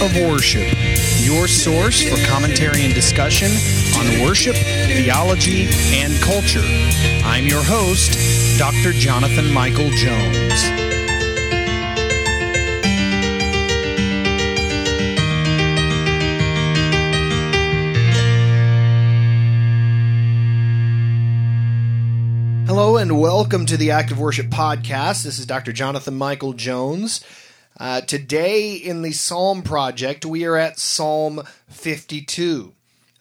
of Worship, your source for commentary and discussion on worship, theology, and culture. I'm your host, Dr. Jonathan Michael Jones. Hello and welcome to the Active Worship Podcast. This is Dr. Jonathan Michael Jones. Uh, today in the Psalm Project, we are at Psalm 52,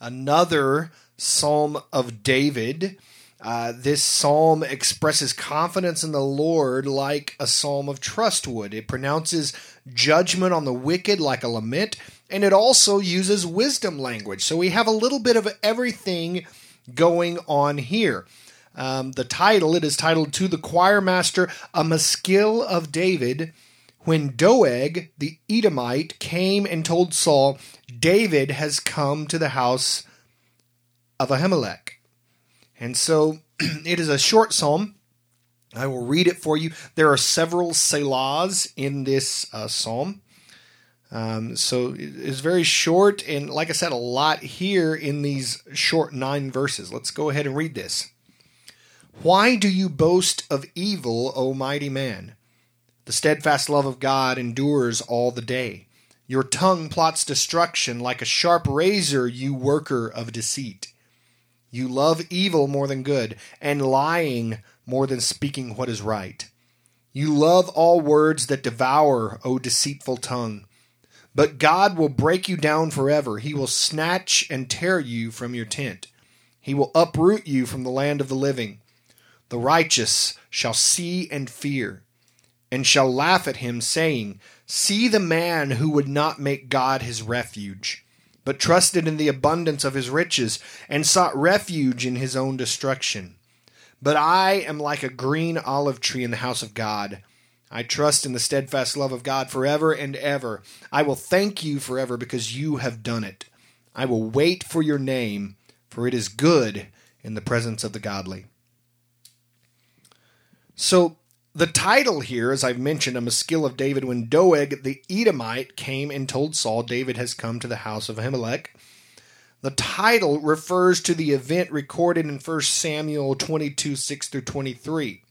another Psalm of David. Uh, this psalm expresses confidence in the Lord like a psalm of trust would. It pronounces judgment on the wicked like a lament, and it also uses wisdom language. So we have a little bit of everything going on here. Um, the title, it is titled To the Choir Master, A Maskil of David when Doeg the Edomite came and told Saul, David has come to the house of Ahimelech. And so it is a short psalm. I will read it for you. There are several selahs in this uh, psalm. Um, so it's very short, and like I said, a lot here in these short nine verses. Let's go ahead and read this. Why do you boast of evil, O mighty man? The steadfast love of God endures all the day. Your tongue plots destruction like a sharp razor, you worker of deceit. You love evil more than good, and lying more than speaking what is right. You love all words that devour, O deceitful tongue. But God will break you down forever. He will snatch and tear you from your tent. He will uproot you from the land of the living. The righteous shall see and fear and shall laugh at him, saying, See the man who would not make God his refuge, but trusted in the abundance of his riches, and sought refuge in his own destruction. But I am like a green olive tree in the house of God. I trust in the steadfast love of God forever and ever. I will thank you forever because you have done it. I will wait for your name, for it is good in the presence of the godly. So, the title here, as I've mentioned, a Maskil of David, when Doeg the Edomite came and told Saul, David has come to the house of Ahimelech. The title refers to the event recorded in 1 Samuel 22 6 through 23.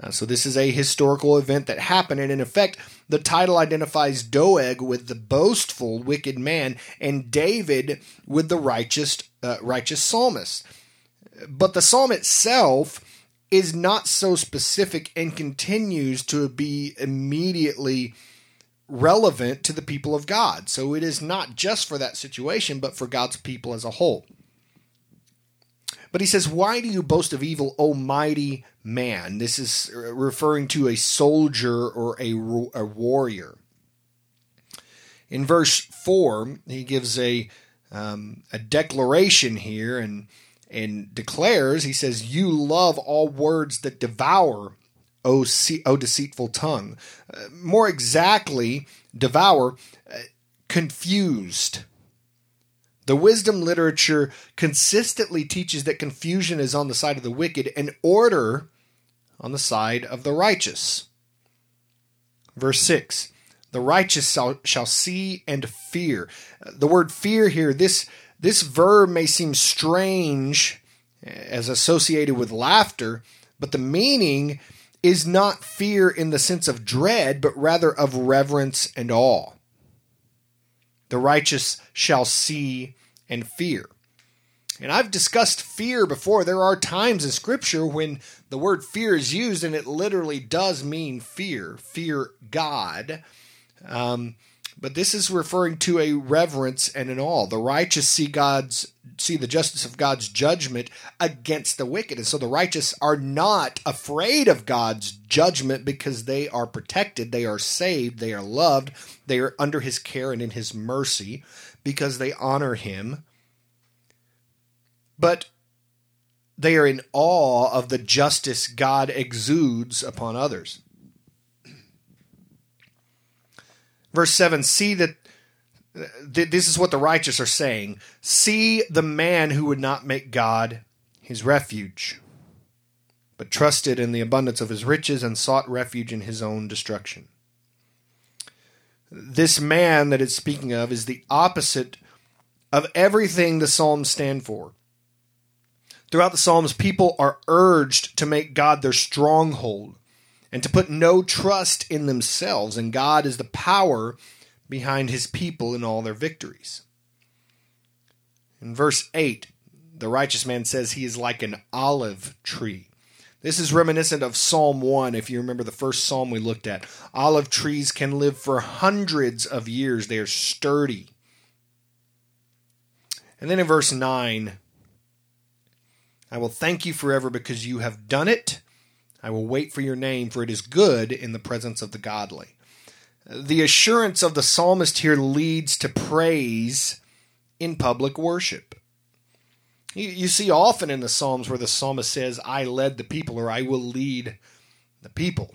Uh, so, this is a historical event that happened, and in effect, the title identifies Doeg with the boastful, wicked man, and David with the righteous, uh, righteous psalmist. But the psalm itself is not so specific and continues to be immediately relevant to the people of God. So it is not just for that situation, but for God's people as a whole. But he says, Why do you boast of evil, O mighty man? This is referring to a soldier or a, a warrior. In verse 4, he gives a, um, a declaration here, and and declares, he says, You love all words that devour, O, o deceitful tongue. Uh, more exactly, devour, uh, confused. The wisdom literature consistently teaches that confusion is on the side of the wicked and order on the side of the righteous. Verse 6 The righteous shall, shall see and fear. Uh, the word fear here, this this verb may seem strange as associated with laughter, but the meaning is not fear in the sense of dread, but rather of reverence and awe. The righteous shall see and fear. And I've discussed fear before. There are times in Scripture when the word fear is used, and it literally does mean fear. Fear God. Um, but this is referring to a reverence and an awe. The righteous see God's see the justice of God's judgment against the wicked. And so the righteous are not afraid of God's judgment because they are protected, they are saved, they are loved, they are under his care and in his mercy because they honor him. But they are in awe of the justice God exudes upon others. Verse 7 See that this is what the righteous are saying see the man who would not make God his refuge, but trusted in the abundance of his riches and sought refuge in his own destruction. this man that it's speaking of is the opposite of everything the Psalms stand for. Throughout the Psalms, people are urged to make God their stronghold and to put no trust in themselves, and God is the power behind his people in all their victories. In verse 8, the righteous man says he is like an olive tree. This is reminiscent of Psalm 1, if you remember the first psalm we looked at. Olive trees can live for hundreds of years, they are sturdy. And then in verse 9, I will thank you forever because you have done it. I will wait for your name, for it is good in the presence of the godly. The assurance of the psalmist here leads to praise in public worship. You, see often in the Psalms where the psalmist says, I led the people, or I will lead the people.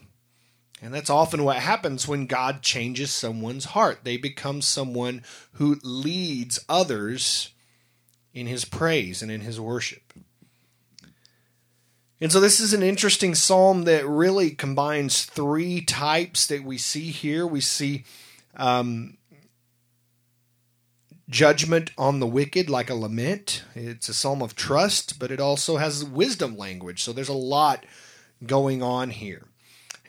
And that's often what happens when God changes someone's heart. They become someone who leads others in his praise and in his worship. And so this is an interesting psalm that really combines three types that we see here. We see um, judgment on the wicked like a lament. It's a psalm of trust, but it also has wisdom language. So there's a lot going on here.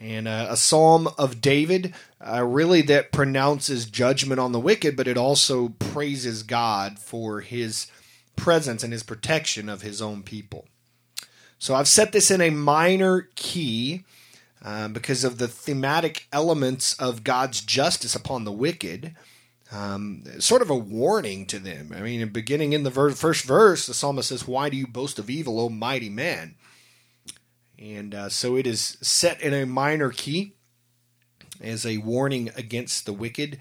And uh, a psalm of David, uh, really, that pronounces judgment on the wicked, but it also praises God for his presence and his protection of his own people. So I've set this in a minor key uh, because of the thematic elements of God's justice upon the wicked um, sort of a warning to them. I mean, beginning in the ver- first verse, the psalmist says, Why do you boast of evil, O mighty man? And uh, so it is set in a minor key as a warning against the wicked,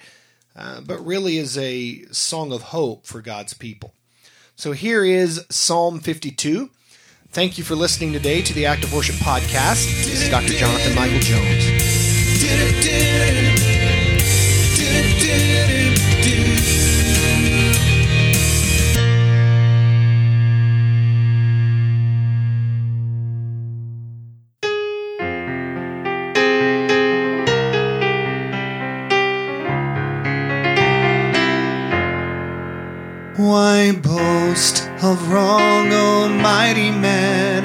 uh, but really is a song of hope for God's people. So here is Psalm 52. Thank you for listening today to the Active Worship Podcast. This is Dr. Jonathan Michael Jones. Why boast of wrong, almighty man?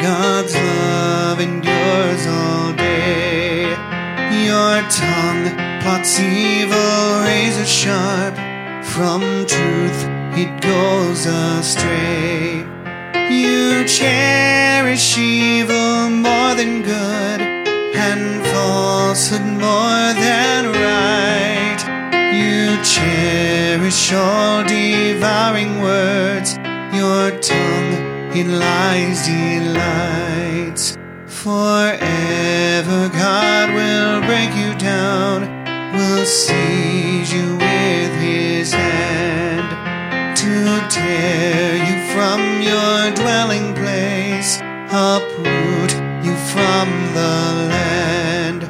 God's love endures all day. Your tongue plots evil, razor sharp. From truth it goes astray. You cherish evil more than good, and falsehood more than right. You all devouring words, your tongue in lies delights. Forever God will break you down, will seize you with his hand to tear you from your dwelling place, uproot you from the land.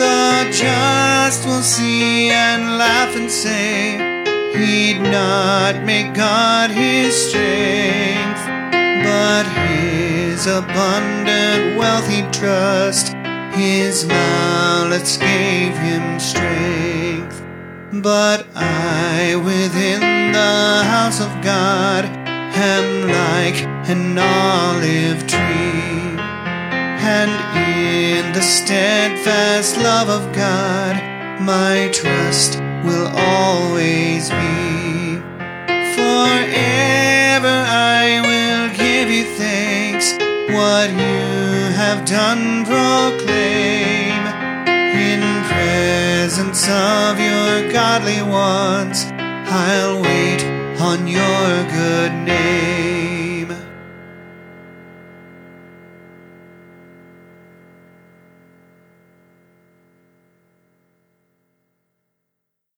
The just will see and laugh and say, He'd not make God his strength, but his abundant wealth he'd trust. His malice gave him strength. But I within the house of God am like an olive tree and in the steadfast love of God, my trust will always be. Forever I will give you thanks, what you have done proclaim. In presence of your godly ones, I'll wait on your good name.